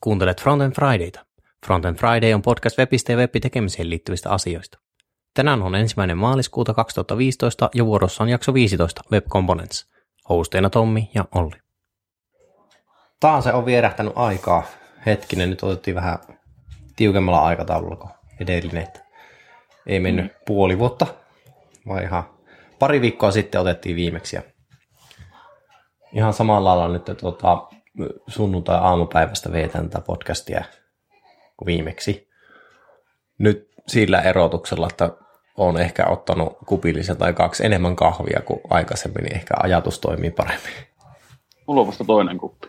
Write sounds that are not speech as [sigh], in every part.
Kuuntelet Frontend Fridayta. Frontend Friday on podcast webistä ja web-tekemiseen liittyvistä asioista. Tänään on ensimmäinen maaliskuuta 2015 ja vuorossa on jakso 15 Web Components. Hosteina Tommi ja Olli. Taas se on vierähtänyt aikaa. Hetkinen, nyt otettiin vähän tiukemmalla aikataululla kuin edellinen. Että ei mennyt mm. puoli vuotta, vai ihan pari viikkoa sitten otettiin viimeksi. Ja ihan samalla lailla nyt tuota, sunnuntai-aamupäivästä veetän tätä podcastia kuin viimeksi. Nyt sillä erotuksella, että olen ehkä ottanut kupillisen tai kaksi enemmän kahvia kuin aikaisemmin, niin ehkä ajatus toimii paremmin. Mulla on vasta toinen kuppi.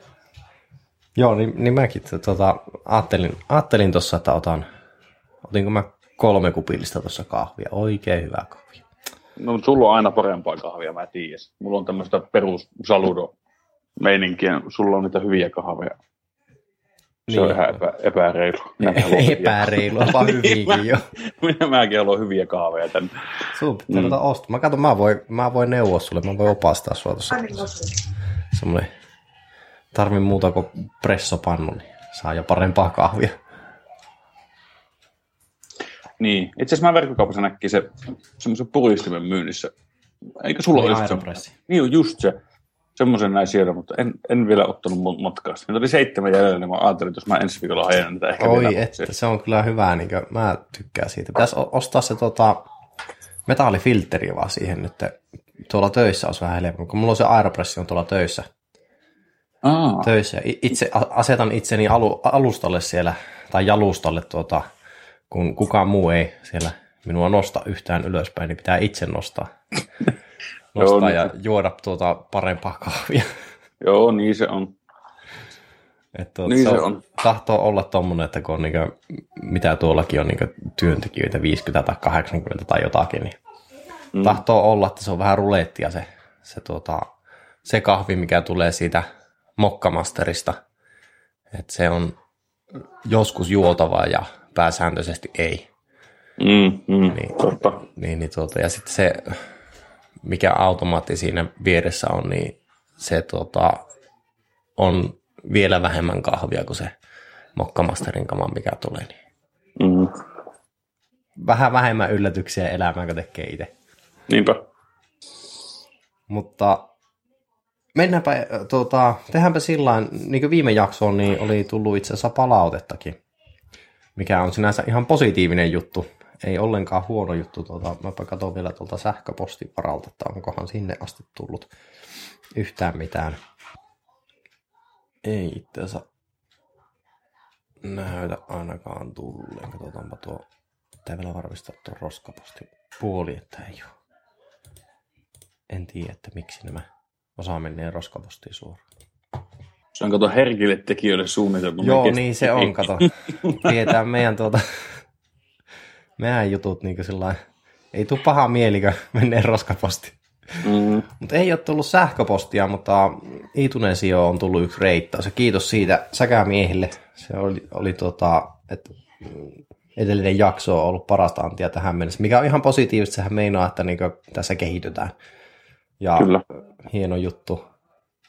Joo, niin, niin mäkin tota, ajattelin, ajattelin tuossa, että otan, otinko mä kolme kupillista tuossa kahvia. Oikein hyvää kahvia. No, sulla on aina parempaa kahvia, mä tiedän. Mulla on tämmöistä perus saludo meininkiä. Sulla on niitä hyviä kahveja. Se niin. on ihan epä, epäreilu. Epäreilu, vaan hyviäkin jo. [laughs] Minä mäkin haluan hyviä kahveja tänne. Sun pitää mm. ostaa. Mä katson, mä voin, mä voin neuvoa sulle, mä voin opastaa sua tuossa. Semmoinen, tarvin muuta kuin pressopannu, niin saa jo parempaa kahvia. Niin, itse asiassa mä verkkokaupassa näkin se semmoisen puristimen myynnissä. Eikö sulla niin, olisi se? Niin, just se semmoisen näin siellä, mutta en, en vielä ottanut matkaa. Niitä oli seitsemän jäljellä, niin mä ajattelin, että jos mä ensi viikolla ajan niitä ehkä Oi, vielä. että se on kyllä hyvää, niin kuin, mä tykkään siitä. Pitäisi ostaa se tota, metallifilteri vaan siihen nyt. Tuolla töissä olisi vähän helpompi, kun mulla on se Aeropress on tuolla töissä. Aa. Töissä. Itse, asetan itseni alu, alustalle siellä, tai jalustalle, tuota, kun kukaan muu ei siellä minua nosta yhtään ylöspäin, niin pitää itse nostaa. [laughs] nostaa Joo, ja niin. juoda tuota parempaa kahvia. [laughs] Joo, niin se on. Että tuota, niin se, se on. Tahtoo olla tuommoinen, että kun on niin kuin, mitä tuollakin on niin työntekijöitä 50 tai 80 tai jotakin, niin mm. tahtoo olla, että se on vähän rulettia se, se, tuota, se kahvi, mikä tulee siitä mokkamasterista. Että se on joskus juotava ja pääsääntöisesti ei. Mm, mm, niin, totta. Niin, niin tuota, ja sitten se mikä automaatti siinä vieressä on, niin se tota, on vielä vähemmän kahvia kuin se mokkamasterin kama, mikä tulee. Niin. Mm. Vähän vähemmän yllätyksiä elämään, kun tekee itse. Niinpä. Mutta mennäänpä, tuota, tehdäänpä sillä niin kuin viime jaksoon, niin oli tullut itse asiassa palautettakin, mikä on sinänsä ihan positiivinen juttu ei ollenkaan huono juttu. Tuota, mäpä katson vielä tuolta sähköpostivaralta, että onkohan sinne asti tullut yhtään mitään. Ei itse asiassa näytä ainakaan tulleen. Katsotaanpa tuo, pitää vielä varmistaa tuo roskaposti puoli, että ei ole. En tiedä, että miksi nämä osaa menee roskapostiin suoraan. Se on kato herkille tekijöille suunniteltu. Joo, niin se on, kato. [laughs] Tietää meidän tuota meidän jutut niin sillä ei tule paha mieli, kun [laughs] menee roskaposti. Mm. Mutta ei ole tullut sähköpostia, mutta Itunesio on tullut yksi reittaus. Ja kiitos siitä säkämiehille. Se oli, oli tota, että edellinen jakso on ollut parasta antia tähän mennessä, mikä on ihan positiivista. Sehän meinaa, että niin tässä kehitytään. Ja Kyllä. hieno juttu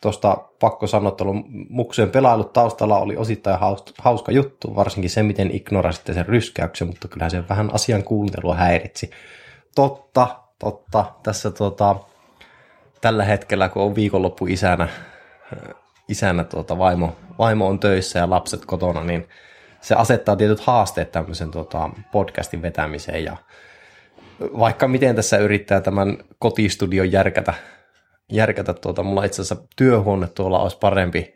tuosta pakko sanoa, muksujen pelailut taustalla oli osittain hauska juttu, varsinkin se, miten ignorasitte sen ryskäyksen, mutta kyllähän se vähän asian kuuntelua häiritsi. Totta, totta. Tässä tota, tällä hetkellä, kun on viikonloppu isänä, isänä tuota, vaimo, vaimo on töissä ja lapset kotona, niin se asettaa tietyt haasteet tämmöisen tota, podcastin vetämiseen ja vaikka miten tässä yrittää tämän kotistudion järkätä järkätä tuota. Mulla itse asiassa työhuone tuolla olisi parempi,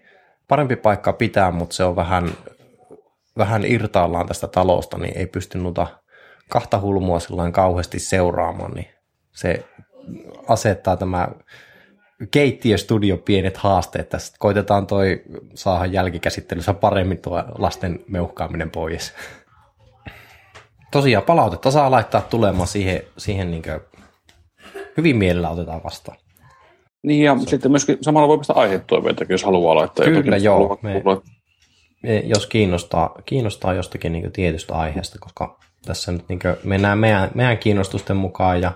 parempi paikka pitää, mutta se on vähän, vähän irtaallaan tästä talosta, niin ei pysty noita kahta hulmua sellainen kauheasti seuraamaan, niin se asettaa tämä keittiöstudio pienet haasteet tässä. Koitetaan toi saada jälkikäsittelyssä paremmin tuo lasten meuhkaaminen pois. Tosiaan palautetta saa laittaa tulemaan siihen, siihen niin hyvin mielellä otetaan vastaan. Niin ja se. sitten myöskin samalla voi päästä aihetoiveita, jos haluaa laittaa Kyllä, jotakin. joo. Me, me, jos kiinnostaa, kiinnostaa jostakin niin tietystä aiheesta, koska tässä nyt niin mennään meidän, meidän kiinnostusten mukaan ja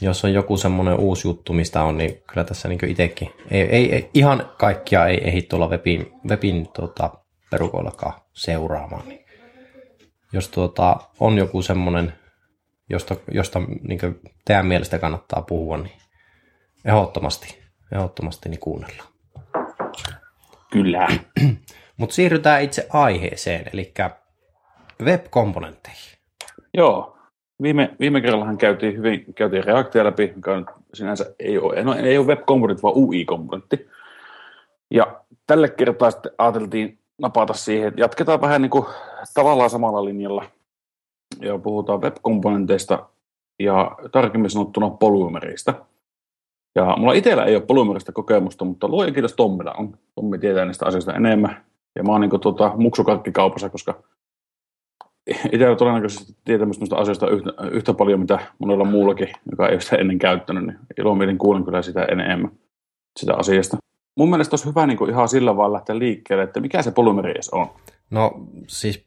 jos on joku semmoinen uusi juttu, mistä on, niin kyllä tässä niin itsekin. Ei, ei, ei, ihan kaikkia ei ehdi tuolla webin, webin tota, perukoillakaan seuraamaan. Niin jos tuota, on joku semmoinen, josta, josta niin teidän mielestä kannattaa puhua, niin ehdottomasti, ehdottomasti niin kuunnellaan. Kyllä. [clears throat] Mutta siirrytään itse aiheeseen, eli web-komponentteihin. Joo. Viime, viime kerrallahan käytiin hyvin käytiin reaktia läpi, mikä on sinänsä ei ole, no, ei ole web-komponentti, vaan UI-komponentti. Ja tälle kertaa sitten ajateltiin napata siihen, että jatketaan vähän niin kuin tavallaan samalla linjalla ja puhutaan web-komponenteista ja tarkemmin sanottuna polymeristä. Ja mulla itsellä ei ole polymerista kokemusta, mutta luoja kiitos Tommilla on. Tommi tietää niistä asioista enemmän. Ja mä oon niin tuota, muksukarkkikaupassa, koska itsellä todennäköisesti tietämys noista asioista yhtä, yhtä paljon, mitä monella muullakin, joka ei ole sitä ennen käyttänyt, niin ilomielin kuulen kyllä sitä enemmän sitä asiasta. Mun mielestä olisi hyvä niin kuin ihan sillä vaan lähteä liikkeelle, että mikä se polymeri on. No siis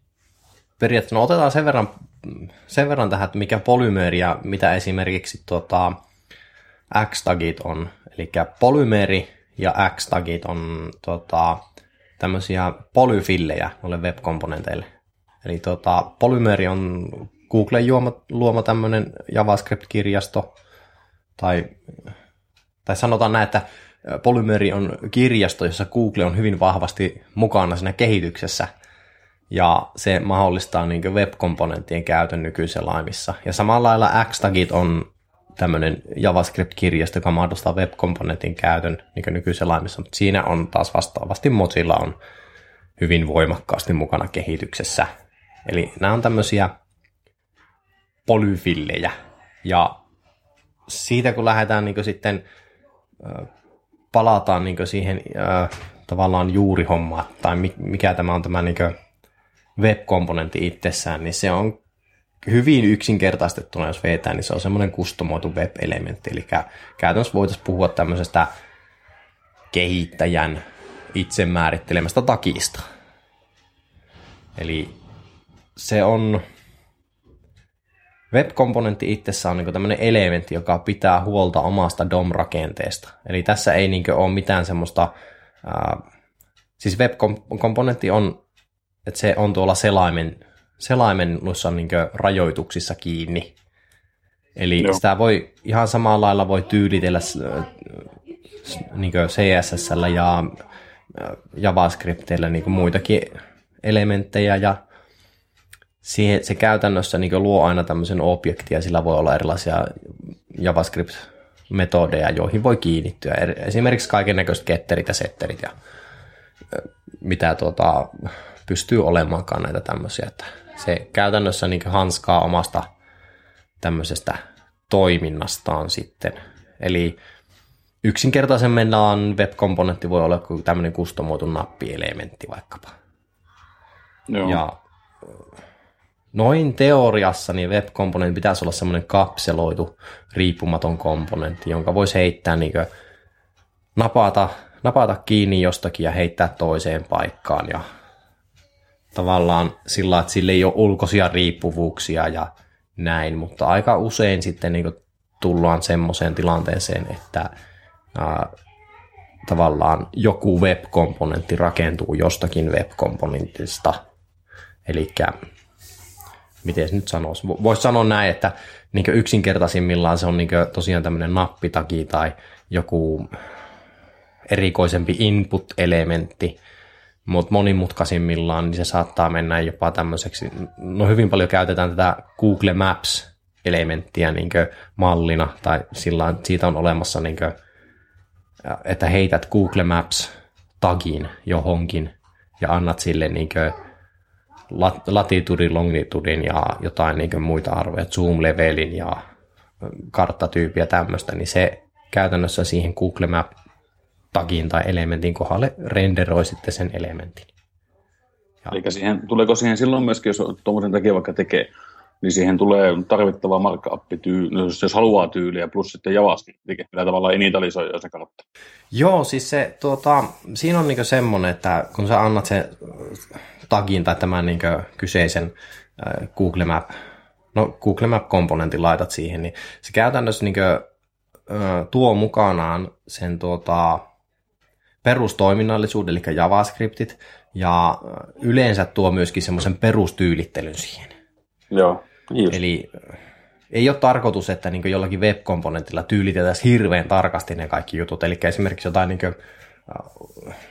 periaatteessa no, otetaan sen verran, sen verran tähän, että mikä polymeri ja mitä esimerkiksi tuota, X-tagit on. Eli polymeri ja X-tagit on tuota, tämmöisiä polyfillejä noille web-komponenteille. Eli tuota, polymeri on Googlen juoma, luoma tämmöinen JavaScript-kirjasto, tai, tai sanotaan näin, että Polymeri on kirjasto, jossa Google on hyvin vahvasti mukana siinä kehityksessä, ja se mahdollistaa niin web-komponenttien käytön nykyisessä laimissa. Ja samalla lailla Xtagit on tämmöinen JavaScript-kirjasto, joka mahdollistaa web-komponentin käytön niin nykyisessä laimissa, mutta siinä on taas vastaavasti Mozilla on hyvin voimakkaasti mukana kehityksessä. Eli nämä on tämmöisiä polyfillejä. Ja siitä kun lähdetään niin sitten palataan niin siihen tavallaan juurihommaan, tai mikä tämä on tämä niin web-komponentti itsessään, niin se on hyvin yksinkertaistettuna, jos vetää, niin se on semmoinen kustomoitu web-elementti. Eli käytännössä voitaisiin puhua tämmöisestä kehittäjän itse määrittelemästä takista. Eli se on Web-komponentti itsessään on niin tämmöinen elementti, joka pitää huolta omasta DOM-rakenteesta. Eli tässä ei niin ole mitään semmoista, ää, siis web-komponentti on, että se on tuolla selaimen, selaimen noissa niin rajoituksissa kiinni. Eli Joo. sitä voi ihan samalla lailla voi tyylitellä niin CSS ja JavaScriptilla niin muitakin elementtejä ja siihen, se käytännössä niin luo aina tämmöisen objektin ja sillä voi olla erilaisia JavaScript-metodeja, joihin voi kiinnittyä. Esimerkiksi kaiken näköiset ketterit ja setterit ja mitä tuota, pystyy olemaankaan näitä tämmöisiä. Että se käytännössä niin hanskaa omasta tämmöisestä toiminnastaan sitten. Eli yksinkertaisemmillaan web-komponentti voi olla kuin tämmöinen kustomoitu nappielementti vaikkapa. Joo. Ja noin teoriassa niin web-komponentti pitäisi olla semmoinen kapseloitu, riippumaton komponentti, jonka voisi heittää niin napata, napata kiinni jostakin ja heittää toiseen paikkaan ja tavallaan sillä, että sillä ei ole ulkoisia riippuvuuksia ja näin, mutta aika usein sitten niin tullaan semmoiseen tilanteeseen, että ää, tavallaan joku web-komponentti rakentuu jostakin web-komponentista. Eli miten nyt sanoisi, voisi sanoa näin, että niin yksinkertaisimmillaan se on niin tosiaan tämmöinen nappitaki tai joku erikoisempi input-elementti, mutta monimutkaisimmillaan niin se saattaa mennä jopa tämmöiseksi, no hyvin paljon käytetään tätä Google Maps-elementtiä niin mallina, tai sillä siitä on olemassa, niin kuin, että heität Google Maps-tagin johonkin ja annat sille niin latitudin, longitudin ja jotain niin muita arvoja, zoom-levelin ja karttatyyppiä tämmöistä, niin se käytännössä siihen Google Map tagin tai elementin kohdalle renderoi sitten sen elementin. Ja. Eli siihen, tuleeko siihen silloin myöskin, jos tuommoisen takia vaikka tekee, niin siihen tulee tarvittava markup tyyli, jos, jos haluaa tyyliä, plus sitten JavaScript, millä tavallaan initialisoi se kartta. Joo, siis se, tuota, siinä on niinku semmoinen, että kun sä annat sen tagin tai tämän niin kyseisen Google Map, no Google Map-komponentin laitat siihen, niin se käytännössä niin kuin, tuo mukanaan sen tuota, perustoiminnallisuuden, eli JavaScriptit, ja yleensä tuo myöskin semmoisen perustyylittelyn siihen. Joo. Just. Eli ei ole tarkoitus, että niin jollakin web-komponentilla tyylitetään hirveän tarkasti ne kaikki jutut. Eli esimerkiksi jotain, niin kuin,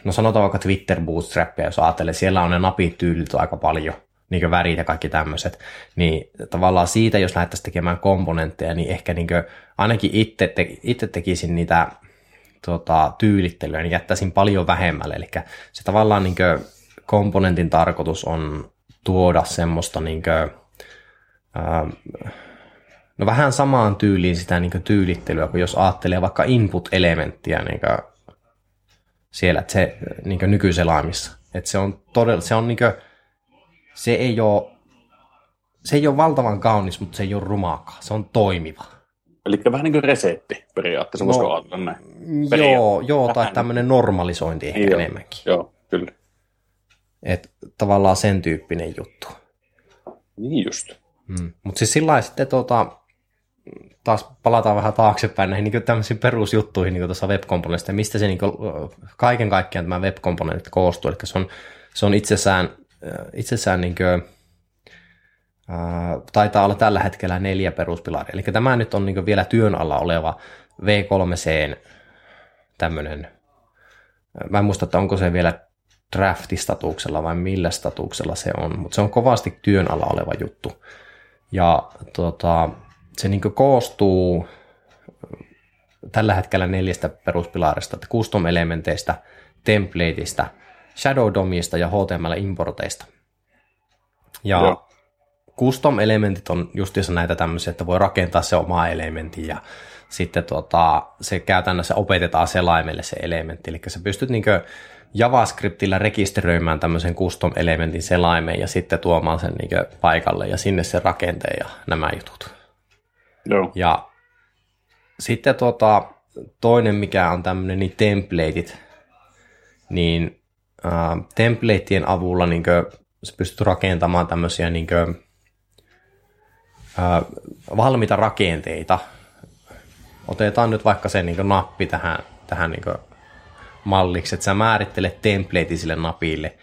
no sanotaan vaikka Twitter Bootstrapia, jos ajattelee, siellä on ne napit tyylitelty aika paljon, niin kuin värit ja kaikki tämmöiset, niin tavallaan siitä, jos lähdettäisiin tekemään komponentteja, niin ehkä niin ainakin itse, te, itse tekisin niitä tota, tyylittelyä, niin jättäisin paljon vähemmälle. Eli se tavallaan niin komponentin tarkoitus on tuoda semmoista niin kuin, ää, no vähän samaan tyyliin sitä niin tyylittelyä, kun jos ajattelee vaikka input-elementtiä niin siellä, että se niin nykyselaimissa. Että se on todella, se on niin kuin, se ei ole, se ei ole valtavan kaunis, mutta se ei ole rumakaa. Se on toimiva. Eli vähän niin kuin resepti periaatteessa, no, voisiko ajatella näin? Joo, joo tai tämmöinen normalisointi ehkä joo, enemmänkin. Joo, kyllä. Et tavallaan sen tyyppinen juttu. Niin just. Mm. Mutta siis sillä sitten tota, taas palataan vähän taaksepäin näihin niin tämmöisiin perusjuttuihin niin tuossa web mistä se niin kuin, kaiken kaikkiaan tämä web koostuu. Eli se on, se on itsessään, itsessään niin kuin, taitaa olla tällä hetkellä neljä peruspilaria. Eli tämä nyt on niin vielä työn alla oleva V3C tämmöinen, mä en muista, että onko se vielä draftistatuksella vai millä statuksella se on, mutta se on kovasti työn alla oleva juttu. Ja tota, se niin koostuu tällä hetkellä neljästä peruspilarista, että custom-elementeistä, templateista, shadow domista ja HTML-importeista. Ja. Custom-elementit on justiinsa näitä tämmöisiä, että voi rakentaa se oma elementti ja sitten tota, se käytännössä opetetaan selaimelle se elementti. Eli sä pystyt niin JavaScriptillä rekisteröimään tämmöisen custom-elementin selaimeen ja sitten tuomaan sen niin paikalle ja sinne se rakenteen ja nämä jutut. Joo. Ja sitten tota, toinen, mikä on tämmöinen, niin templateit, niin äh, templateien avulla niin kuin, sä pystyt rakentamaan tämmöisiä niin kuin, äh, valmiita rakenteita. Otetaan nyt vaikka se niin nappi tähän, tähän niin malliksi, että sä määrittelet templatein sille napille,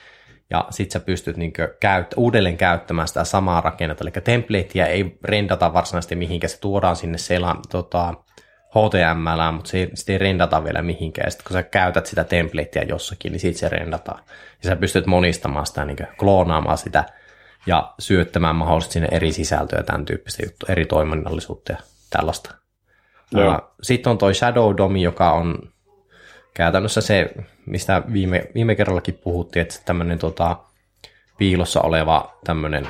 ja sit sä pystyt niin käyt, uudelleen käyttämään sitä samaa rakennetta, eli templateia ei rendata varsinaisesti mihinkään, se tuodaan sinne sela, tota, HTML, mutta se, sitä ei rendata vielä mihinkään, ja sitten kun sä käytät sitä templatea jossakin, niin siitä se rendataan. Ja sä pystyt monistamaan sitä, niin kloonaamaan sitä, ja syöttämään mahdollisesti sinne eri sisältöä ja tämän tyyppistä juttua, eri toiminnallisuutta ja tällaista. Sitten on toi Shadow Domi, joka on käytännössä se, mistä viime, viime kerrallakin puhuttiin, että tämmöinen tota, piilossa oleva tämmöinen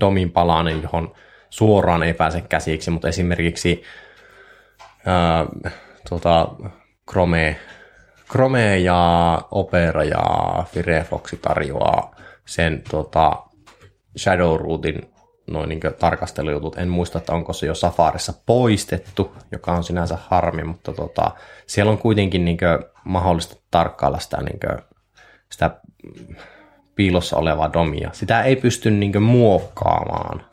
domin palanen, johon suoraan ei pääse käsiksi, mutta esimerkiksi ää, tota, Chrome, Chrome ja Opera ja Firefox tarjoaa sen tota, Shadow Routin noin niin tarkastelujutut. En muista, että onko se jo Safarissa poistettu, joka on sinänsä harmi, mutta tota, siellä on kuitenkin niin mahdollista tarkkailla sitä, niin kuin, sitä piilossa olevaa domia. Sitä ei pysty niin muokkaamaan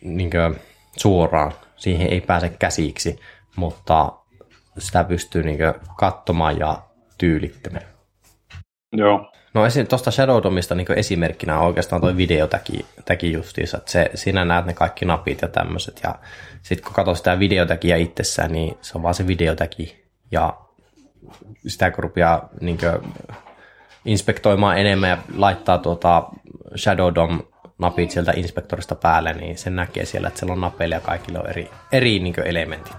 niin suoraan. Siihen ei pääse käsiksi, mutta sitä pystyy niin katsomaan ja tyylittämään. Joo. No esim. tuosta Shadowdomista niin esimerkkinä on oikeastaan tuo videotäki justiinsa, että se, sinä näet ne kaikki napit ja tämmöiset, ja sitten kun katsoo sitä videotäkiä itsessään, niin se on vaan se videotäki, ja sitä kun rupeaa niin inspektoimaan enemmän ja laittaa tuota Shadow Dom napit sieltä inspektorista päälle, niin sen näkee siellä, että siellä on napeille ja kaikilla on eri, eri niin elementit.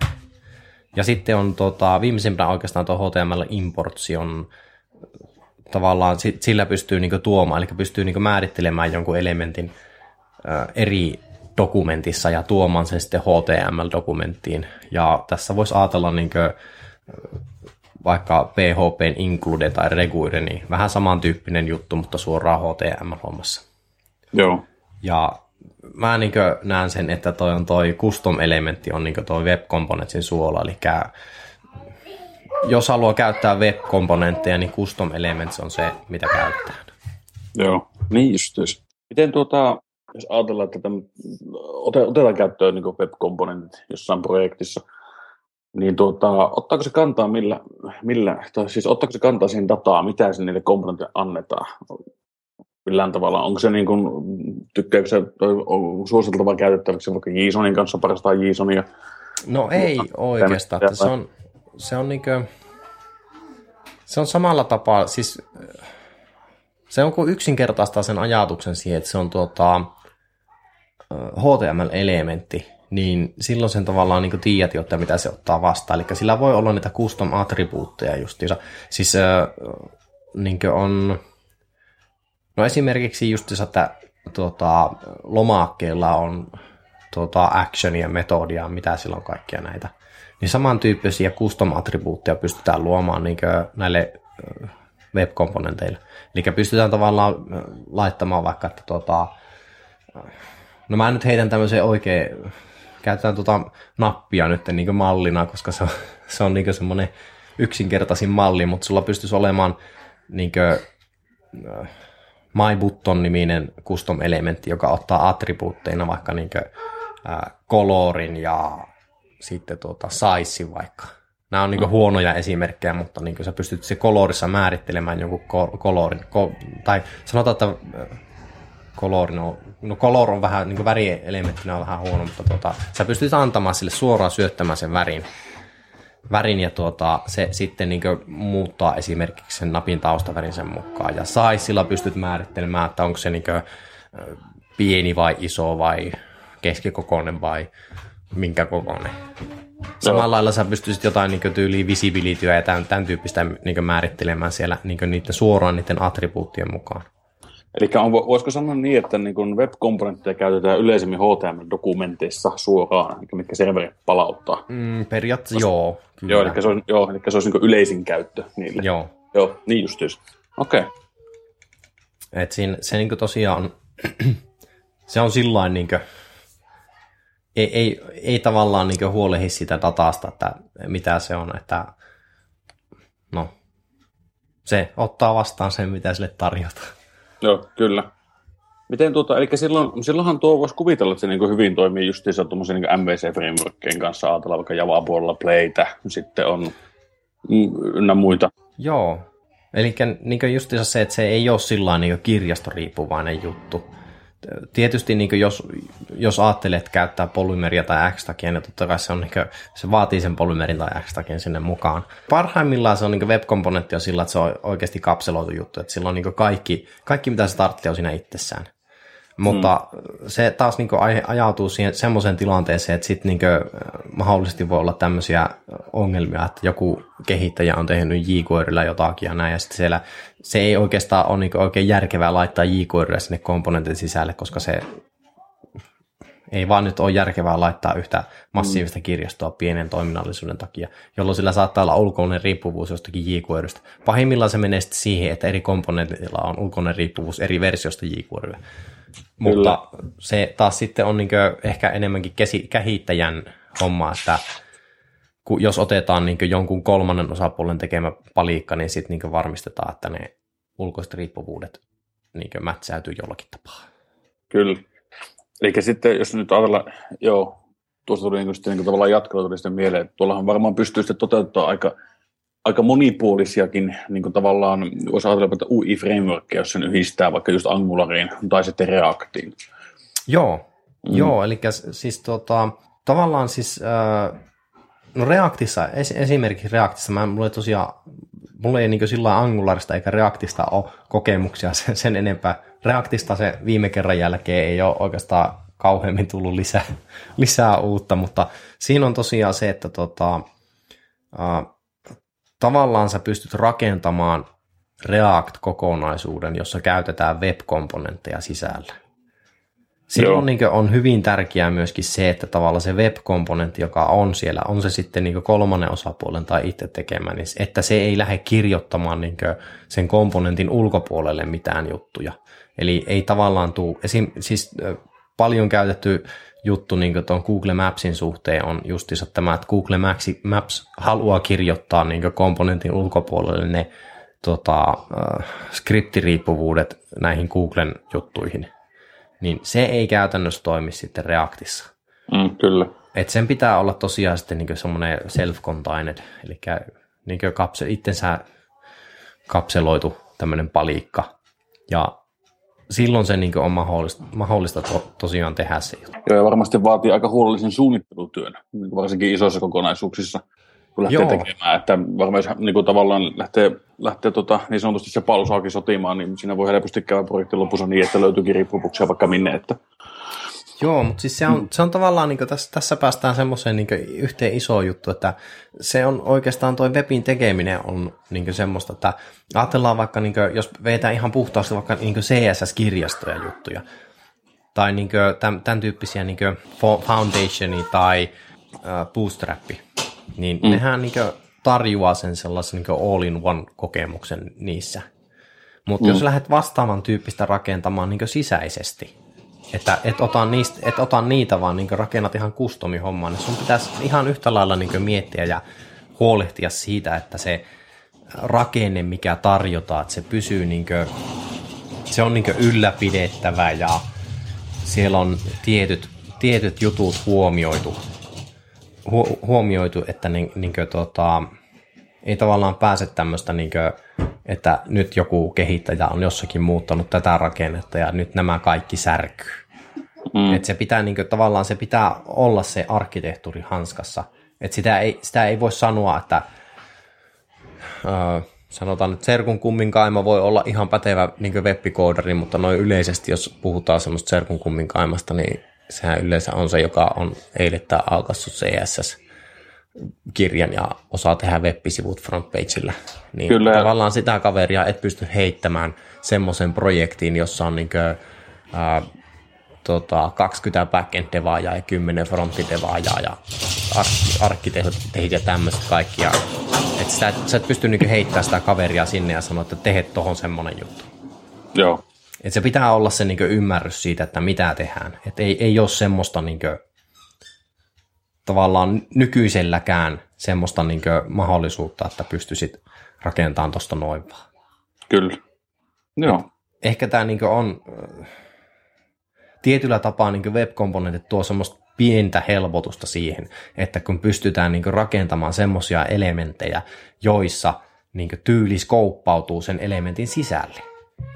Ja sitten on tuota, viimeisimpänä oikeastaan tuo HTML importsi on tavallaan sillä pystyy niin tuomaan, eli pystyy niin määrittelemään jonkun elementin eri dokumentissa ja tuomaan sen sitten HTML-dokumenttiin. Ja tässä voisi ajatella niin vaikka PHP include tai reguire, niin vähän samantyyppinen juttu, mutta suoraan HTML-hommassa. Joo. Ja mä niin näen sen, että toi on toi custom-elementti on niin toi web componentsin suola, eli jos haluaa käyttää web-komponentteja, niin custom elements on se, mitä käyttää. Joo, niin just. Miten tuota, jos ajatellaan, että tämän, otetaan käyttöön niin web-komponentit jossain projektissa, niin tuota, ottaako se kantaa millä, millä tai siis ottaako se kantaa siihen dataa, mitä se niille komponentille annetaan? Millään tavalla, onko se niin kuin, tykkääkö se, on suositeltavaa käytettäväksi vaikka JSONin kanssa parastaa JSONia? No ei oikeastaan, että se on, se on niin kuin, se on samalla tapaa, siis se on kuin yksinkertaistaa sen ajatuksen siihen, että se on tuota, HTML-elementti, niin silloin sen tavallaan niin tiedät jo, että mitä se ottaa vastaan. Eli sillä voi olla niitä custom-attribuutteja justiinsa. Siis niin on, no esimerkiksi justiinsa, että tuota, lomakkeella on tuota, actionia, metodia, mitä silloin kaikkia näitä. Niin samantyyppisiä custom-attribuutteja pystytään luomaan niin näille web-komponenteille. Eli pystytään tavallaan laittamaan vaikka, että tuota, no mä nyt heitän tämmöisen oikein käytetään tuota nappia nyt niin mallina, koska se on, [laughs] se on niin semmoinen yksinkertaisin malli, mutta sulla pystyisi olemaan niin kuin, äh, MyButton-niminen custom-elementti, joka ottaa attribuutteina vaikka niin kuin, colorin ja sitten tuota size vaikka. Nämä on niin huonoja esimerkkejä, mutta niin sä pystyt se kolorissa määrittelemään jonkun kolorin. Ko- tai sanotaan, että äh, color, no, no color on vähän, niin värielementtinä on vähän huono, mutta tuota, sä pystyt antamaan sille suoraan syöttämään sen värin, värin ja tuota, se sitten niin muuttaa esimerkiksi sen napin taustavärin sen mukaan. Ja sizeilla pystyt määrittelemään, että onko se niin pieni vai iso vai keskikokoinen vai minkä kokoinen. Samalla lailla sä pystyisit jotain niin tyyliä visibilityä ja tämän, tämän tyyppistä niin määrittelemään siellä niin niiden suoraan niiden attribuuttien mukaan. Eli on, voisiko sanoa niin, että niin web-komponentteja käytetään yleisemmin HTML-dokumenteissa suoraan, mitkä serveri palauttaa? Mm, periaatteessa joo. Kyllä. Joo, eli se on, joo, eli se olisi niin yleisin käyttö niille. Joo. Joo, niin justiis. Okei. Okay. Et siinä, se niin tosiaan, [clears throat] se on sillain niin kuin, ei, ei, ei tavallaan niin huolehi sitä datasta, että mitä se on, että no, se ottaa vastaan sen, mitä sille tarjotaan. Joo, kyllä. Miten tuota, eli silloin, silloinhan tuo voisi kuvitella, että se niin hyvin toimii justiinsa tuommoisen niin MVC-frameworkien kanssa, ajatellaan vaikka Java-puolella Playtä, sitten on ynnä muita. Joo, eli niin justiinsa se, että se ei ole sillä niin kirjastoriippuvainen juttu tietysti niin jos, jos ajattelet, että käyttää polymeria tai x niin totta kai se, on, niin kuin, se vaatii sen polymerin tai x sinne mukaan. Parhaimmillaan se on niin web-komponentti on sillä, että se on oikeasti kapseloitu juttu, että sillä on niin kaikki, kaikki, mitä tarvitsee, on siinä itsessään. Mutta hmm. se taas niin ajautuu siihen semmoiseen tilanteeseen, että sitten niin mahdollisesti voi olla tämmöisiä ongelmia, että joku kehittäjä on tehnyt jQueryllä jotakin ja näin, ja sitten siellä se ei oikeastaan ole niin oikein järkevää laittaa jQueryä sinne komponentin sisälle, koska se ei vaan nyt ole järkevää laittaa yhtä massiivista kirjastoa pienen toiminnallisuuden takia, jolloin sillä saattaa olla ulkoinen riippuvuus jostakin jQuerystä. Pahimmillaan se menee sitten siihen, että eri komponentilla on ulkoinen riippuvuus eri versiosta jQueryä. Mutta se taas sitten on niin ehkä enemmänkin kesi- kehittäjän homma, että kun jos otetaan niin jonkun kolmannen osapuolen tekemä palikka, niin sitten niin varmistetaan, että ne ulkoiset riippuvuudet niin mätsäytyy jollakin tapaa. Kyllä. Eli sitten, jos nyt ajatellaan, joo, tuosta tuli niin sitten niin tavallaan jatkoa tuli sitten mieleen, että tuollahan varmaan pystyy sitten toteuttamaan aika aika monipuolisiakin niin kuin tavallaan, voisi ajatella, että UI-frameworkia, jos sen yhdistää vaikka just Angulariin tai sitten Reactiin. Joo, mm. joo eli siis tota, tavallaan siis, äh, no Reactissa, es, esimerkiksi Reactissa, mä, mulla ei tosiaan, mulla ei niin sillä Angularista eikä Reactista ole kokemuksia sen, sen enempää. Reactista se viime kerran jälkeen ei ole oikeastaan kauheammin tullut lisää, [laughs] lisää uutta, mutta siinä on tosiaan se, että tota, äh, tavallaan sä pystyt rakentamaan React-kokonaisuuden, jossa käytetään web-komponentteja sisällä. Silloin niin on hyvin tärkeää myöskin se, että tavallaan se web-komponentti, joka on siellä, on se sitten niin kolmannen osapuolen tai itse tekemä, niin että se ei lähde kirjoittamaan niin sen komponentin ulkopuolelle mitään juttuja. Eli ei tavallaan tule, esim, siis paljon käytetty juttu niin tuon Google Mapsin suhteen on justiinsa tämä, että Google Maps haluaa kirjoittaa niin komponentin ulkopuolelle ne tota, äh, skriptiriippuvuudet näihin Googlen juttuihin. Niin se ei käytännössä toimi sitten Reactissa. Mm, kyllä. Et sen pitää olla tosiaan sitten niin semmoinen self-contained, eli niin kapse, itsensä kapseloitu tämmöinen palikka. Ja silloin se niin on mahdollista, mahdollista to, tosiaan tehdä se. Joo, ja varmasti vaatii aika huolellisen suunnittelutyön, niin varsinkin isoissa kokonaisuuksissa, kun lähtee Joo. tekemään. Että varmaan jos niin tavallaan lähtee, lähtee tota, niin sanotusti se palusaakin sotimaan, niin siinä voi helposti käydä projektin lopussa niin, että löytyykin riippuvuksia vaikka minne. Että Joo, mutta siis se on, mm. se on tavallaan, niin tässä, tässä päästään semmoiseen niin yhteen iso juttu, että se on oikeastaan toi webin tekeminen on niin semmoista, että ajatellaan vaikka, niin kuin, jos vetää ihan puhtaasti vaikka niin CSS-kirjastoja juttuja, tai niin kuin, tämän, tämän tyyppisiä niin Foundationi tai uh, Bootstrappi, niin mm. nehän niin tarjoaa sen sellaisen niin all-in-one-kokemuksen niissä. Mutta mm. jos lähdet vastaavan tyyppistä rakentamaan niin sisäisesti, että et ota, niistä, et ota niitä, vaan niin rakennat ihan kustomihommaa, niin sun pitäisi ihan yhtä lailla niin miettiä ja huolehtia siitä, että se rakenne, mikä tarjotaan, että se pysyy niin kuin, se on niin ylläpidettävä ja siellä on tietyt, tietyt jutut huomioitu, hu, huomioitu että niin, niin kuin, tota, ei tavallaan pääse tämmöistä, niin kuin, että nyt joku kehittäjä on jossakin muuttanut tätä rakennetta ja nyt nämä kaikki särkyy. Mm. Että se pitää niin kuin, tavallaan se pitää olla se arkkitehtuuri hanskassa. Että sitä ei, sitä ei voi sanoa, että äh, sanotaan että Serkun kumminkaima voi olla ihan pätevä niin webbikoodari, mutta noin yleisesti, jos puhutaan semmoista Serkun kumminkaimasta, niin sehän yleensä on se, joka on eilettään aukassut CSS kirjan ja osaa tehdä web-sivut frontpageillä. Niin Kyllä. tavallaan sitä kaveria et pysty heittämään semmoisen projektiin, jossa on niin kuin, ää, tota, 20 backend devaajaa ja 10 frontin devaajaa ja arkkitehdit ja tämmöiset kaikki. Ja, et sitä, sä et pysty niin heittämään sitä kaveria sinne ja sanoa, että tehet tohon semmoinen juttu. Joo. Et se pitää olla se niin ymmärrys siitä, että mitä tehdään. Et ei, ei ole semmoista niin tavallaan nykyiselläkään semmoista niin mahdollisuutta, että pystyisit rakentamaan tuosta noin vaan. Kyllä. Joo. Et ehkä tämä niin on tietyllä tapaa niin web-komponentit tuo semmoista pientä helpotusta siihen, että kun pystytään niin rakentamaan semmoisia elementtejä, joissa niin tyyli skouppautuu sen elementin sisälle.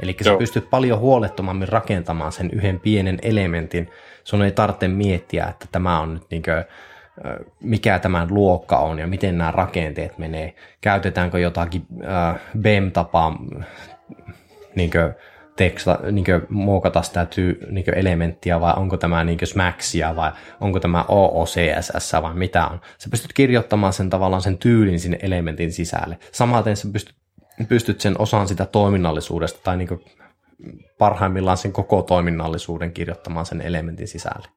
Eli sä pystyt paljon huolettomammin rakentamaan sen yhden pienen elementin. Sun ei tarvitse miettiä, että tämä on nyt niin kuin, mikä tämän luokka on ja miten nämä rakenteet menee. Käytetäänkö jotakin BEM-tapaa niin teksta, niin muokata sitä tyy, niin elementtiä vai onko tämä niin Smaxia vai onko tämä OOCSS vai mitä on. Sä pystyt kirjoittamaan sen tavallaan sen tyylin sinne elementin sisälle. Samaten sä pystyt, pystyt sen osaan sitä toiminnallisuudesta tai niin parhaimmillaan sen koko toiminnallisuuden kirjoittamaan sen elementin sisälle.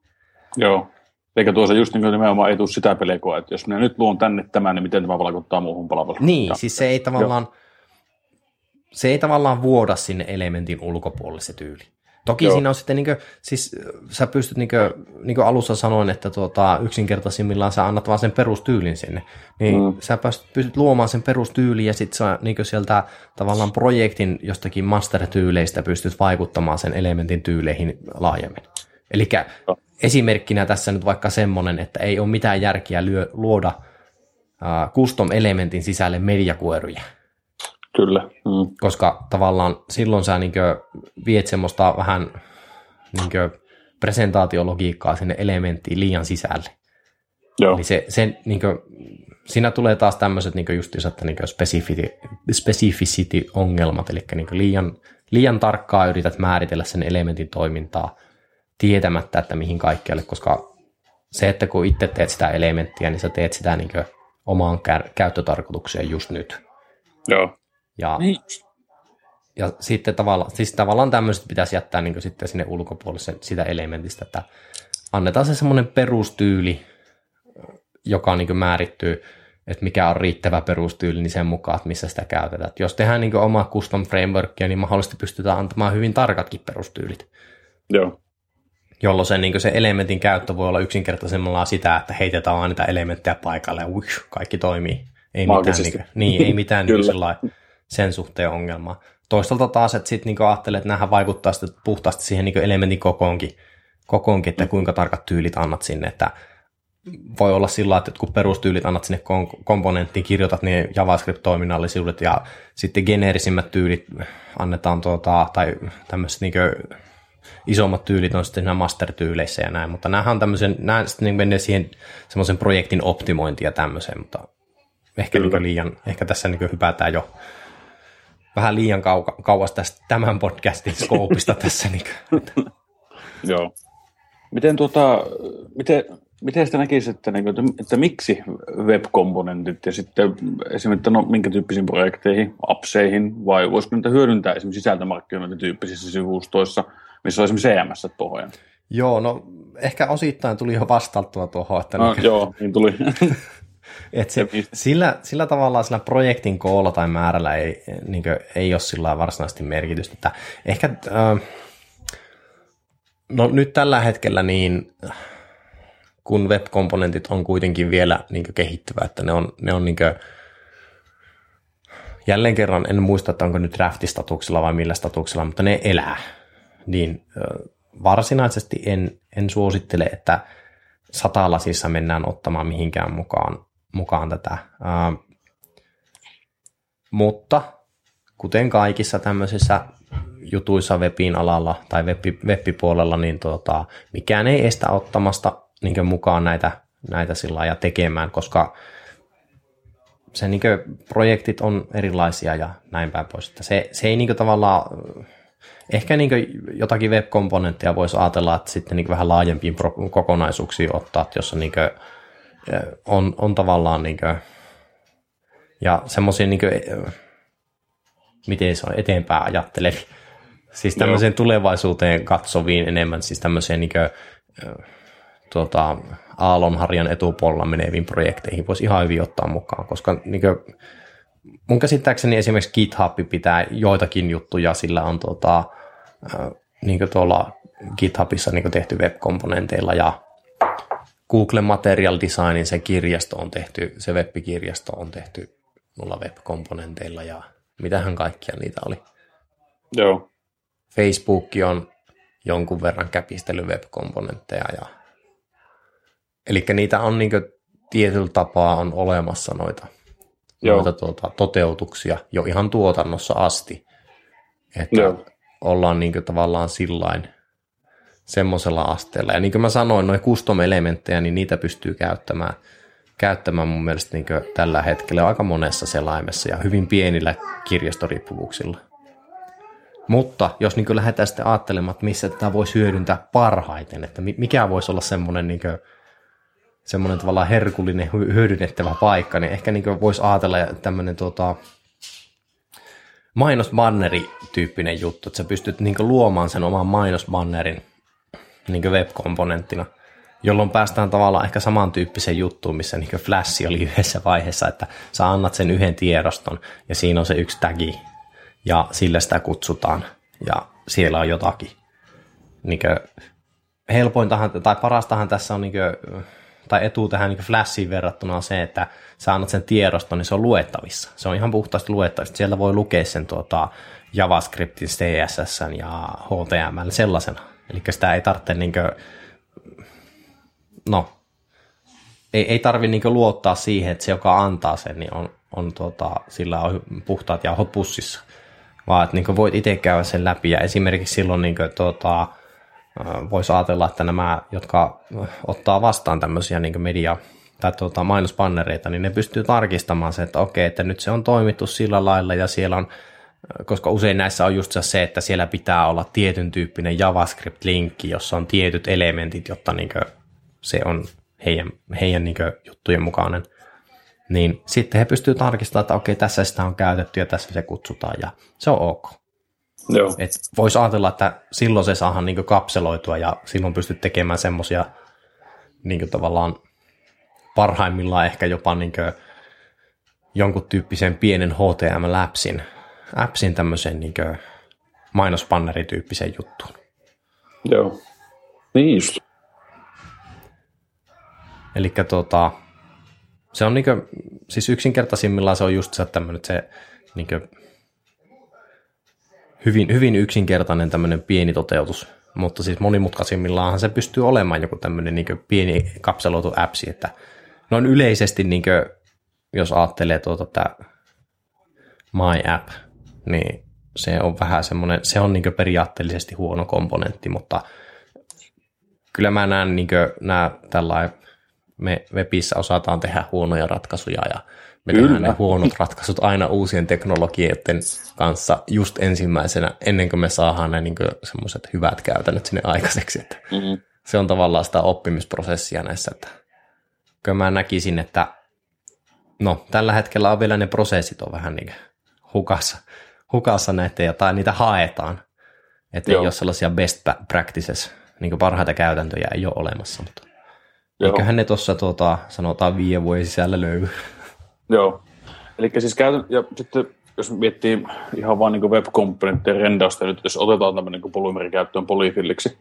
Joo, eikä tuossa just niin kuin nimenomaan ei tule sitä pelkoa, että jos minä nyt luon tänne tämän, niin miten tämä vaikuttaa muuhun palveluun. Niin, ja, siis se ei tavallaan, se ei tavallaan vuoda sinne elementin ulkopuolelle se tyyli. Toki Joo. siinä on sitten, niin kuin, siis sä pystyt, niin kuin, niin kuin alussa sanoin, että tuota, yksinkertaisimmillaan sä annat vaan sen perustyylin sinne. Niin mm. sä pystyt luomaan sen perustyylin ja sitten sä niin sieltä tavallaan projektin jostakin master-tyyleistä pystyt vaikuttamaan sen elementin tyyleihin laajemmin. Eli no. esimerkkinä tässä nyt vaikka semmoinen, että ei ole mitään järkiä lyö, luoda uh, custom-elementin sisälle mediakueruja Kyllä. Mm. Koska tavallaan silloin sä niin viet semmoista vähän niin presentaatiologiikkaa sinne elementtiin liian sisälle. Joo. Eli se, se, niin kuin, siinä tulee taas tämmöiset niin just että niin specificity, specificity-ongelmat, eli niin liian, liian tarkkaa yrität määritellä sen elementin toimintaa tietämättä, että mihin kaikkialle, koska se, että kun itse teet sitä elementtiä, niin sä teet sitä niin omaan käyttötarkoitukseen just nyt. Joo. Ja, niin. ja sitten tavallaan, siis tavallaan tämmöiset pitäisi jättää niin sitten sinne ulkopuolelle sitä elementistä, että annetaan se semmoinen perustyyli, joka niin määrittyy, että mikä on riittävä perustyyli, niin sen mukaan, että missä sitä käytetään. Että jos tehdään niin oma custom frameworkia, niin mahdollisesti pystytään antamaan hyvin tarkatkin perustyylit. Joo. Jolloin se, niin se elementin käyttö voi olla yksinkertaisemmalla sitä, että heitetään vain niitä elementtejä paikalle ja uish, kaikki toimii. Ei mitään, niin, niin, ei mitään [laughs] niin sen suhteen ongelmaa. Toisaalta taas, että sitten niin ajattelee, että nämähän vaikuttaa sitten puhtaasti siihen niin elementin kokoonkin, kokoonkin, että kuinka tarkat tyylit annat sinne, että voi olla sillä että kun perustyylit annat sinne komponenttiin, kirjoitat ne JavaScript-toiminnallisuudet ja sitten geneerisimmät tyylit annetaan, tuota, tai tämmöiset niin isommat tyylit on sitten siinä master-tyyleissä ja näin, mutta nämä on tämmöisen, nämä sitten niin menee siihen semmoisen projektin optimointia tämmöiseen, mutta ehkä, niin liian, ehkä tässä niin hypätään jo vähän liian kau- kauas tästä tämän podcastin skoopista [laughs] tässä. Niin Joo. Miten, tuota, miten, miten sitä näkisi, että, niin että, että miksi web-komponentit ja sitten esimerkiksi no, minkä tyyppisiin projekteihin, appseihin vai voisiko niitä hyödyntää esimerkiksi sisältömarkkinointityyppisissä sivustoissa, missä on esimerkiksi CMS pohjana? Joo, no ehkä osittain tuli jo vastattua tuohon. Että no, niin, joo, niin tuli. [laughs] Et se, sillä, sillä tavalla sillä projektin koolla tai määrällä ei, niin kuin, ei ole sillä varsinaisesti merkitystä. Että ehkä, äh, no nyt tällä hetkellä niin, kun web-komponentit on kuitenkin vielä niin kehittyvä, että ne on, ne on niin kuin, jälleen kerran en muista, että onko nyt draftistatuksella vai millä statuksella, mutta ne elää. Niin varsinaisesti en, en suosittele, että satalasissa mennään ottamaan mihinkään mukaan mukaan tätä. Mutta kuten kaikissa tämmöisissä jutuissa webin alalla tai web-puolella, niin tota, mikään ei estä ottamasta niin mukaan näitä, näitä sillä ja tekemään, koska se niin projektit on erilaisia ja näin päin pois. Että se, se ei niin tavallaan, ehkä niin jotakin web-komponenttia voisi ajatella, että sitten niin vähän laajempiin kokonaisuuksiin ottaa, että jos on niin on, on tavallaan niin kuin, ja semmoisia niin miten se on eteenpäin ajattelevi. Siis tämmöiseen Joo. tulevaisuuteen katsoviin enemmän, siis tämmöiseen niin kuin, tuota, aallonharjan etupuolella meneviin projekteihin voisi ihan hyvin ottaa mukaan, koska niin kuin, mun käsittääkseni esimerkiksi GitHub pitää joitakin juttuja, sillä on tuota, niin kuin tuolla GitHubissa niin kuin tehty web-komponenteilla ja Google Material Designin se kirjasto on tehty, se web-kirjasto on tehty mulla web-komponenteilla ja mitähän kaikkia niitä oli. Joo. Facebook on jonkun verran käpistellyt web-komponentteja ja Eli niitä on niin tietyllä tapaa on olemassa noita, Joo. noita tuota, toteutuksia jo ihan tuotannossa asti. Että Joo. ollaan niin tavallaan sillain semmoisella asteella. Ja niin kuin mä sanoin, noin custom-elementtejä, niin niitä pystyy käyttämään, käyttämään mun mielestä niin tällä hetkellä aika monessa selaimessa ja hyvin pienillä kirjastoriippuvuuksilla. Mutta jos niin lähdetään sitten ajattelemaan, että missä tätä voisi hyödyntää parhaiten, että mikä voisi olla semmoinen, niin kuin, semmoinen tavallaan herkullinen hyödynnettävä paikka, niin ehkä niin voisi ajatella tämmöinen tuota, mainosbanneri-tyyppinen juttu, että sä pystyt niin luomaan sen oman mainosbannerin – niin web-komponenttina, jolloin päästään tavallaan ehkä samantyyppiseen juttuun, missä niin Flash oli yhdessä vaiheessa, että sä annat sen yhden tiedoston ja siinä on se yksi tagi ja sillä sitä kutsutaan ja siellä on jotakin. Niin helpointahan tai parastahan tässä on niin tai etu tähän niin Flashiin verrattuna on se, että sä annat sen tiedoston, niin se on luettavissa. Se on ihan puhtaasti luettavissa. Sieltä voi lukea sen tuota, JavaScriptin, CSS ja HTML sellaisena. Eli sitä ei tarvitse niin kuin, no, ei, ei tarvitse niin luottaa siihen, että se, joka antaa sen, niin on, on tuota, sillä on puhtaat jauhot pussissa. Vaan että niin voit itse käydä sen läpi ja esimerkiksi silloin niin kuin, tuota, voisi ajatella, että nämä, jotka ottaa vastaan tämmöisiä niin media- tai tuota, mainospannereita, niin ne pystyy tarkistamaan se, että okei, että nyt se on toimittu sillä lailla ja siellä on koska usein näissä on just se, että siellä pitää olla tietyn tyyppinen JavaScript-linkki, jossa on tietyt elementit, jotta niin se on heidän, heidän niin juttujen mukainen. Niin sitten he pystyvät tarkistamaan, että okei, tässä sitä on käytetty ja tässä se kutsutaan ja se on ok. Joo. Et voisi ajatella, että silloin se saadaan niin kapseloitua ja silloin pystyt tekemään semmoisia niin tavallaan parhaimmillaan ehkä jopa niin jonkun tyyppisen pienen HTML-läpsin, appsin tämmöisen niin mainospannerityyppiseen juttuun. Joo, niin just. Eli tota, se on niin kuin, siis yksinkertaisimmillaan se on just se tämmöinen, se niin kuin, hyvin, hyvin yksinkertainen tämmöinen pieni toteutus, mutta siis monimutkaisimmillaan se pystyy olemaan joku tämmöinen niin pieni kapseloitu appsi, että noin yleisesti, niin kuin, jos ajattelee tuota tämä My App, niin se on vähän semmoinen, se on niin periaatteellisesti huono komponentti, mutta kyllä mä näen niin nämä tällainen, me webissä osataan tehdä huonoja ratkaisuja ja me Kyllä. tehdään ne huonot ratkaisut aina uusien teknologioiden kanssa just ensimmäisenä, ennen kuin me saadaan ne niin semmoiset hyvät käytännöt sinne aikaiseksi. Että mm-hmm. Se on tavallaan sitä oppimisprosessia näissä. Että kyllä mä näkisin, että no, tällä hetkellä on vielä ne prosessit on vähän niin hukassa, hukassa näitä, tai niitä haetaan. Että ei ole sellaisia best practices, niin parhaita käytäntöjä ei ole olemassa, mutta Joo. eiköhän ne tuossa tuota, sanotaan viiden vuoden sisällä löydy. Joo. Eli siis käytän, ja sitten jos miettii ihan vain niin web-komponenttien rendausta, nyt jos otetaan tämmöinen niin polymeri käyttöön polyfilliksi,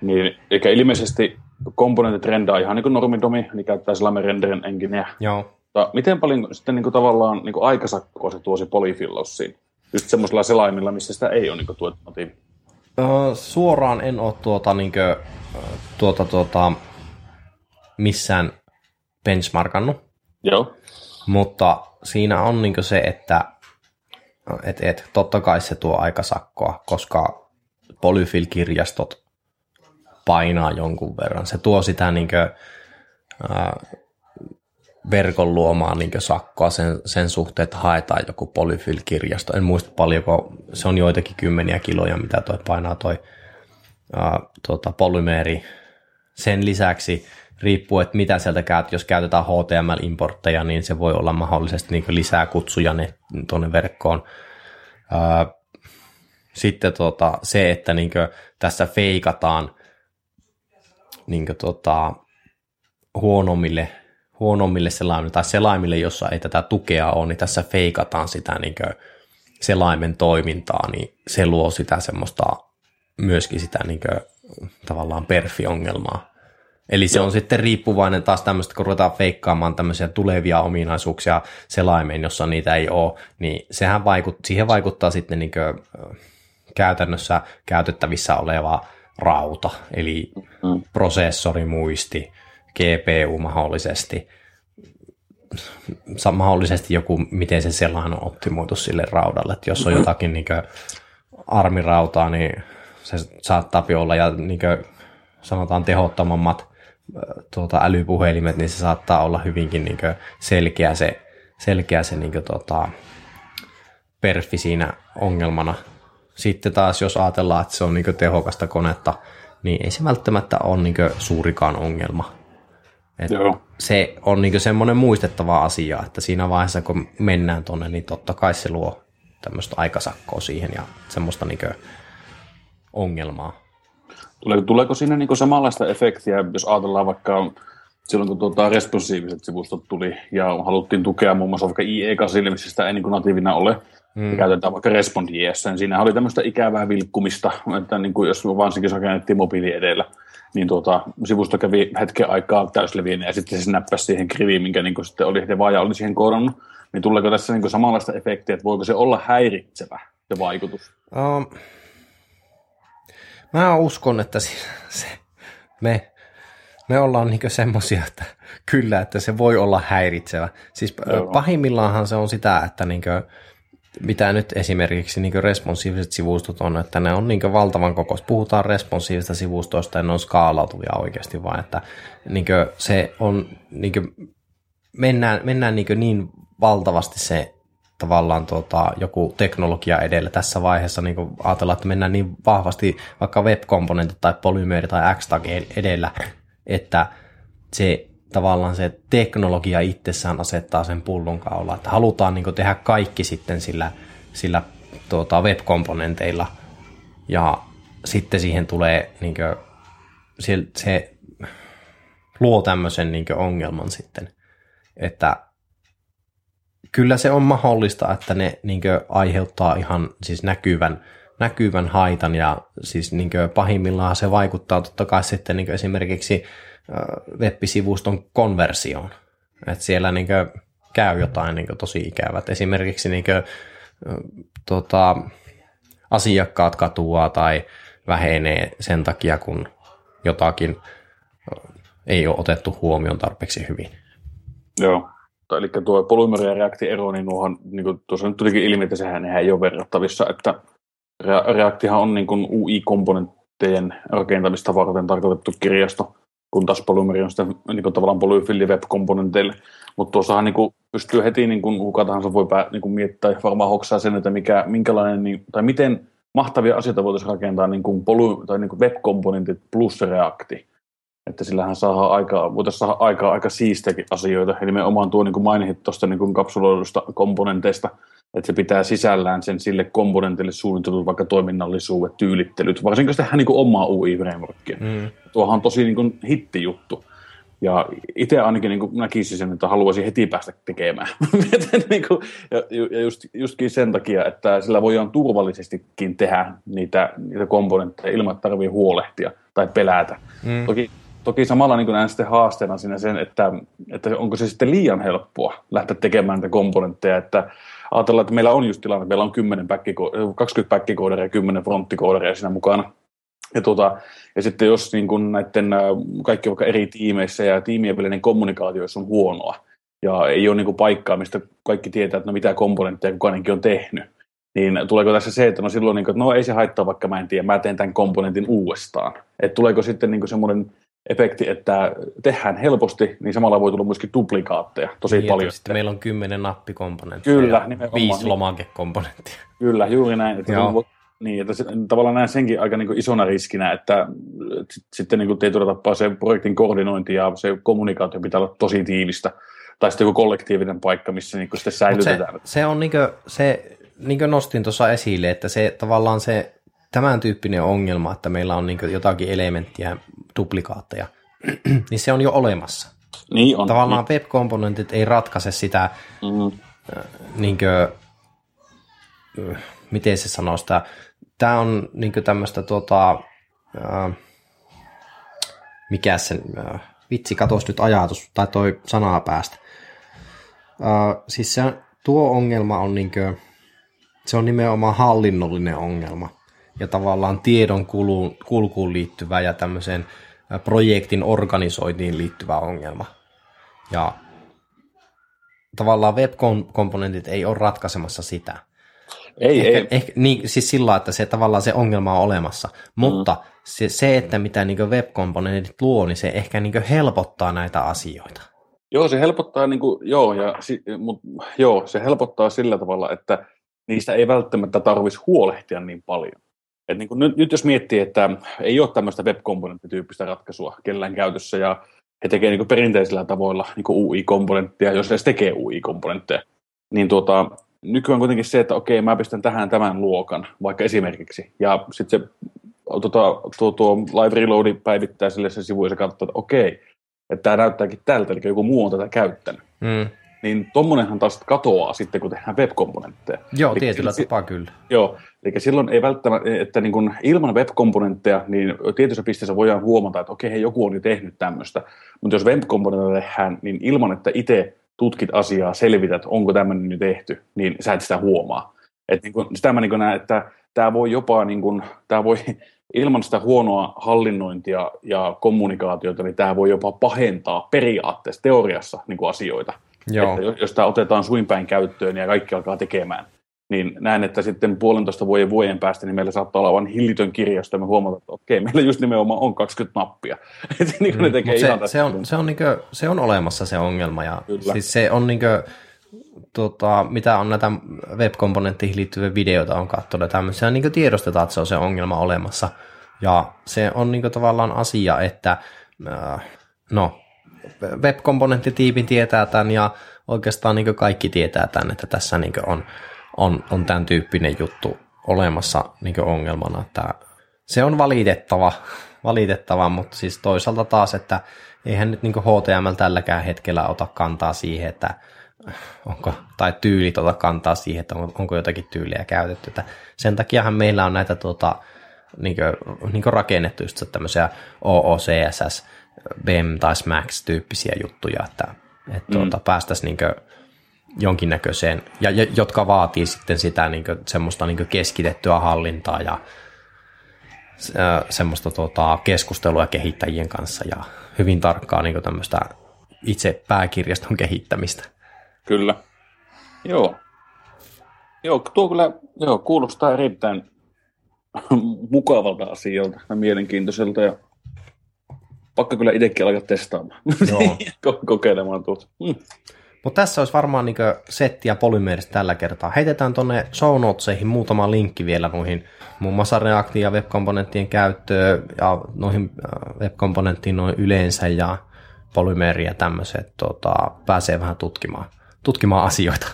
niin eikä ilmeisesti komponentit rendaa ihan niin kuin normidomi, niin käyttää sellainen rendering engineä. Joo. Mutta miten paljon sitten niin kuin tavallaan niin kuin aikasakkoa se tuo se polyfillaus siinä? Just semmoisella selaimilla, missä sitä ei ole niin tuettu motiivi. suoraan en ole tuota, niin kuin, tuota, tuota, missään benchmarkannut. Joo. Mutta siinä on niin se, että et, et, totta kai se tuo aikasakkoa, koska polyfill-kirjastot painaa jonkun verran. Se tuo sitä niin kuin, ää, verkon luomaan niin sakkoa sen, sen suhteen, että haetaan joku polyfill-kirjasto. En muista paljonko, se on joitakin kymmeniä kiloja, mitä toi painaa toi ää, tuota, polymeeri. Sen lisäksi riippuu, että mitä sieltä käyt. Jos käytetään HTML-importteja, niin se voi olla mahdollisesti niin lisää kutsuja tuonne verkkoon. Sitten tota, se, että niin tässä feikataan niin tota, huonommille, huonommille selaimille tai selaimille, jossa ei tätä tukea ole, niin tässä feikataan sitä niin selaimen toimintaa, niin se luo sitä semmoista myöskin sitä niin kuin, tavallaan perfiongelmaa. Eli se Joo. on sitten riippuvainen taas tämmöistä, kun ruvetaan feikkaamaan tämmöisiä tulevia ominaisuuksia selaimeen, jossa niitä ei ole, niin sehän vaikut, siihen vaikuttaa sitten niin kuin, käytännössä käytettävissä oleva rauta, eli mm. prosessorimuisti, GPU mahdollisesti, mahdollisesti joku, miten se selain on optimoitu sille raudalle, että jos on jotakin niin armirautaa, niin se saattaa olla ja niin kuin, sanotaan tehottomammat tuota, älypuhelimet, niin se saattaa olla hyvinkin niin selkeä se, selkeä se niin kuin, tuota, perfi siinä ongelmana. Sitten taas, jos ajatellaan, että se on niin tehokasta konetta, niin ei se välttämättä ole niin suurikaan ongelma. Et Joo. Se on niin semmoinen muistettava asia, että siinä vaiheessa, kun mennään tuonne, niin totta kai se luo tämmöistä aikasakkoa siihen ja semmoista niin ongelmaa. Tuleeko, tuleeko siinä niin samanlaista efektiä, jos ajatellaan vaikka silloin, kun tuota responsiiviset sivustot tuli ja haluttiin tukea muun muassa vaikka IE8, missä sitä ei niin natiivina ole, mm. ja käytetään vaikka Respond.js, niin siinä oli tämmöistä ikävää vilkkumista, että niin kuin jos varsinkin rakennettiin mobiili edellä, niin tuota, sivusto kävi hetken aikaa täysleviinä ja sitten se näppäsi siihen kriviin, minkä niin sitten oli Devaaja oli siihen koodannut. Niin tuleeko tässä niin samanlaista efektiä, että voiko se olla häiritsevä se vaikutus? Um, Mä uskon, että se, [laughs] se, me, me ollaan niin semmoisia, että [laughs] kyllä, että se voi olla häiritsevä. Siis Joo. pahimmillaanhan se on sitä, että niin kuin, mitä nyt esimerkiksi niin responsiiviset sivustot on, että ne on niin valtavan kokoista. Puhutaan responsiivisista sivustoista ja ne on skaalautuvia oikeasti, vaan että niin se on, niin mennään, mennään niin, niin valtavasti se tavallaan tota, joku teknologia edellä tässä vaiheessa, niin ajatellaan, että mennään niin vahvasti vaikka web-komponentit tai polymeeri tai Xtag edellä, että se tavallaan se teknologia itsessään asettaa sen pullonkaula, että halutaan niin tehdä kaikki sitten sillä, sillä tuota, web-komponenteilla. Ja sitten siihen tulee niin kuin, se, se luo tämmöisen niin ongelman sitten, että kyllä se on mahdollista, että ne niin aiheuttaa ihan siis näkyvän, näkyvän haitan ja siis niin pahimmillaan se vaikuttaa totta kai sitten niin esimerkiksi web-sivuston konversioon. Että siellä niin käy jotain niin tosi ikävät. Esimerkiksi niin kuin, tota, asiakkaat katuaa tai vähenee sen takia, kun jotakin ei ole otettu huomioon tarpeeksi hyvin. Joo, eli tuo polymerireakti ero, niin, nuohon, niin kuin tuossa nyt tulikin ilmi, että sehän ei ole verrattavissa, että reaktihan on niin kuin UI-komponenttejen rakentamista varten tarkoitettu kirjasto, kun taas polymeri on sitten niin kuin tavallaan polyfilli web-komponenteille. Mutta tuossahan niin kuin pystyy heti, niin kuin kuka tahansa voi pää, niin kuin miettiä, varmaan hoksaa sen, että mikä, minkälainen, niin, tai miten mahtavia asioita voitaisiin rakentaa niin kuin poly, tai niin kuin web-komponentit plus reakti. Että sillähän saa aikaa, voitaisiin saada aikaa aika siistiäkin asioita. Eli nimenomaan tuo niin kuin mainit tuosta niin kapsuloidusta komponenteista, että se pitää sisällään sen sille komponentille suunnitellut vaikka toiminnallisuudet, tyylittelyt, varsinkin tehdään niin kuin omaa UI-frameworkia. Mm. Tuohan on tosi niin kuin hittijuttu. Ja itse ainakin niin kuin näkisin sen, että haluaisin heti päästä tekemään. [laughs] niin kuin, ja, ja just, justkin sen takia, että sillä voidaan turvallisestikin tehdä niitä, niitä komponentteja ilman, että tarvii huolehtia tai pelätä. Mm. Toki, toki samalla niin näen sitten haasteena siinä sen, että, että onko se sitten liian helppoa lähteä tekemään niitä komponentteja, että ajatellaan, että meillä on just tilanne, meillä on 10 backiko- 20 backkooderia ja 10 fronttikooderiä siinä mukana. Ja, tuota, ja sitten jos niin kun näiden kaikki vaikka eri tiimeissä ja tiimien välinen kommunikaatio on huonoa, ja ei ole niin kuin paikkaa, mistä kaikki tietää, että no mitä komponentteja kukainenkin on tehnyt, niin tuleeko tässä se, että no silloin, niin että no ei se haittaa, vaikka mä en tiedä, mä teen tämän komponentin uudestaan. Että tuleeko sitten niin semmoinen efekti, että tehdään helposti, niin samalla voi tulla myöskin duplikaatteja tosi niin, paljon. Sitten meillä on kymmenen nappikomponenttia Kyllä, ja nimenomaan. viisi lomakekomponenttia. Kyllä, juuri näin. Että Joo. Niin, että se, tavallaan näen senkin aika niin isona riskinä, että sitten niin tietyllä tapaa se projektin koordinointi ja se kommunikaatio pitää olla tosi tiivistä, tai sitten joku kollektiivinen paikka, missä niin sitten säilytetään. Se, se on niin kuin, se, niin kuin nostin tuossa esille, että se tavallaan se tämän tyyppinen ongelma, että meillä on niin jotakin elementtiä, duplikaatteja, [clears throat] niin se on jo olemassa. Niin on. Tavallaan niin. web-komponentit ei ratkaise sitä, mm. niin kuin, miten se sanoo sitä, tämä on niin tämmöistä tuota, äh, mikä se, äh, vitsi, katos nyt ajatus, tai toi sanaa päästä. Äh, siis se, tuo ongelma on niin kuin, se on nimenomaan hallinnollinen ongelma ja tavallaan tiedon kulun, kulkuun liittyvä ja tämmöiseen projektin organisointiin liittyvä ongelma. Ja tavallaan web-komponentit ei ole ratkaisemassa sitä. Ei, ehkä, ei. Ehkä, niin, siis sillä että se tavallaan se ongelma on olemassa. Mutta mm. se, se, että mitä niin web-komponentit luo, niin se ehkä niin helpottaa näitä asioita. Joo, se helpottaa, niin kuin, joo, ja, mut, joo, se helpottaa sillä tavalla, että niistä ei välttämättä tarvitsisi huolehtia niin paljon. Et niin kuin nyt, nyt jos miettii, että ei ole tämmöistä web-komponenttityyppistä ratkaisua kellään käytössä, ja he tekevät niin perinteisillä tavoilla niin UI-komponentteja, jos edes tekee UI-komponentteja, niin tuota, nykyään kuitenkin se, että okei, mä pistän tähän tämän luokan, vaikka esimerkiksi, ja sitten se tuota, tuo, tuo live reloadi päivittää sille se sivu, ja se katsoo, että okei, että tämä näyttääkin tältä, eli joku muu on tätä käyttänyt. Mm. Niin tuommoinenhan taas katoaa sitten, kun tehdään web-komponentteja. Joo, eli tietyllä si- tapaa kyllä. Joo, eli silloin ei välttämättä, että niin kuin ilman web-komponentteja, niin tietyssä pisteessä voidaan huomata, että okei, hei, joku on jo tehnyt tämmöistä. Mutta jos web-komponentteja tehdään, niin ilman, että itse tutkit asiaa, selvität, onko tämmöinen nyt tehty, niin sä et sitä huomaa. Et niin kuin, sitä mä niin näen, että tämä voi jopa, niin kuin, tämä voi [laughs] ilman sitä huonoa hallinnointia ja kommunikaatiota, niin tämä voi jopa pahentaa periaatteessa, teoriassa niin kuin asioita. Joo. Että jos tämä otetaan suinpäin käyttöön ja kaikki alkaa tekemään, niin näen, että sitten puolentoista vuoden vuoden päästä niin meillä saattaa olla vain hillitön kirjasto, ja me huomataan, että okei, meillä just nimenomaan on 20 nappia. [laughs] että niin mm, ne tekee se, ihan se, on, se, on niinkö, se on olemassa se ongelma, ja Kyllä. siis se on niinkö, tota, mitä on näitä web-komponentteihin liittyviä videoita on katsonut, tämmöisiä niin tiedostetaan, että se on se ongelma olemassa. Ja se on niin tavallaan asia, että äh, no, web-komponenttitiipi tietää tämän ja oikeastaan niin kaikki tietää tämän, että tässä niin on, on, on tämän tyyppinen juttu olemassa niin ongelmana. Että se on valitettava, [laughs] valitettava, mutta siis toisaalta taas, että eihän nyt niin HTML tälläkään hetkellä ota kantaa siihen, että [laughs] onko, tai tyylit ota kantaa siihen, että onko jotakin tyyliä käytetty. Että sen takiahan meillä on näitä tuota, niin kuin, niin kuin rakennettu just tämmöisiä OOCSS, BEM tai SMAX-tyyppisiä juttuja, että, että mm. tuota, päästäisiin niin jonkinnäköiseen, ja, ja, jotka vaatii sitten sitä niin kuin, semmoista niin keskitettyä hallintaa ja semmoista tota, keskustelua kehittäjien kanssa ja hyvin tarkkaa niin tämmöistä itse pääkirjaston kehittämistä. Kyllä. Joo. Joo, tuo kyllä joo, kuulostaa erittäin mukavalta asialta ja mielenkiintoiselta ja pakka kyllä itsekin alkaa testaamaan, [laughs] Joo. kokeilemaan tuota. Mm. Mutta tässä olisi varmaan niin settiä polymeeristä tällä kertaa. Heitetään tuonne show notesihin muutama linkki vielä noihin muun muassa React- ja web-komponenttien käyttöön ja noihin äh, web-komponenttiin noin yleensä ja polymeeriä ja tämmöiset tota, pääsee vähän tutkimaan, tutkimaan asioita.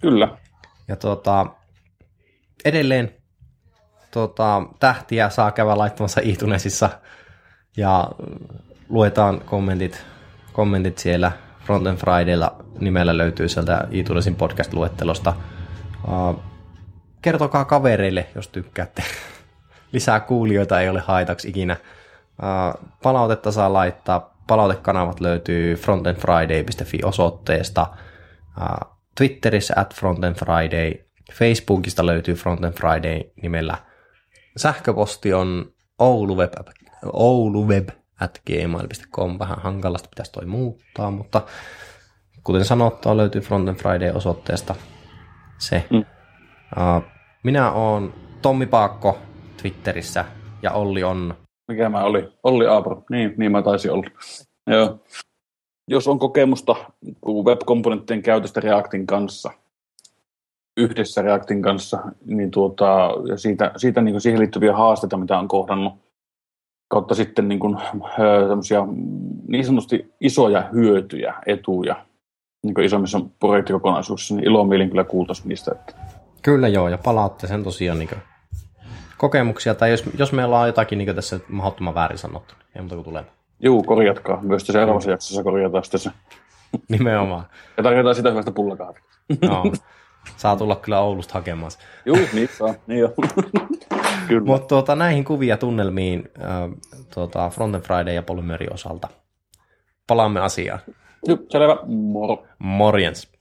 Kyllä. Ja tota, edelleen tota, tähtiä saa käydä laittamassa iTunesissa ja luetaan kommentit, kommentit siellä Frontend Fridaylla nimellä löytyy sieltä iTunesin podcast-luettelosta. Uh, kertokaa kavereille, jos tykkäätte. [laughs] Lisää kuulijoita ei ole haitaksi ikinä. Uh, palautetta saa laittaa. Palautekanavat löytyy frontendfriday.fi osoitteesta. Uh, Twitterissä at frontendfriday. Facebookista löytyy Frontend Friday nimellä. Sähköposti on ouluweb, ouluweb at gmail.com. Vähän hankalasta pitäisi toi muuttaa, mutta kuten sanottua, löytyy Frontend Friday-osoitteesta se. Mm. Uh, minä olen Tommi Paakko Twitterissä ja Olli on... Mikä mä oli? Olli Aapro. Niin, niin mä taisin olla. Joo. Jos on kokemusta web-komponenttien käytöstä Reactin kanssa, yhdessä Reactin kanssa, niin tuota, ja siitä, siitä niin siihen liittyviä haasteita, mitä on kohdannut, kautta sitten niin, kuin, niin sanotusti isoja hyötyjä, etuja niin isommissa projektikokonaisuuksissa, niin ilomielin kyllä kuultaisiin niistä. Että... Kyllä joo, ja palaatte sen tosiaan niin kokemuksia, tai jos, jos meillä on jotakin niin tässä mahdottoman väärin sanottu, niin ei muuta kuin tulee. Juu, korjatkaa. Myös seuraavassa jaksossa korjataan sitten se. Nimenomaan. Ja tarjotaan sitä hyvästä pullakahvia. No, [laughs] saa tulla kyllä Oulusta hakemaan. Juu, niin saa. Niin jo. [laughs] Mutta tuota, näihin kuvia tunnelmiin äh, tuota, Frontend Friday ja Polymeri osalta. Palaamme asiaan. Joo, selvä. Moro. Morjens.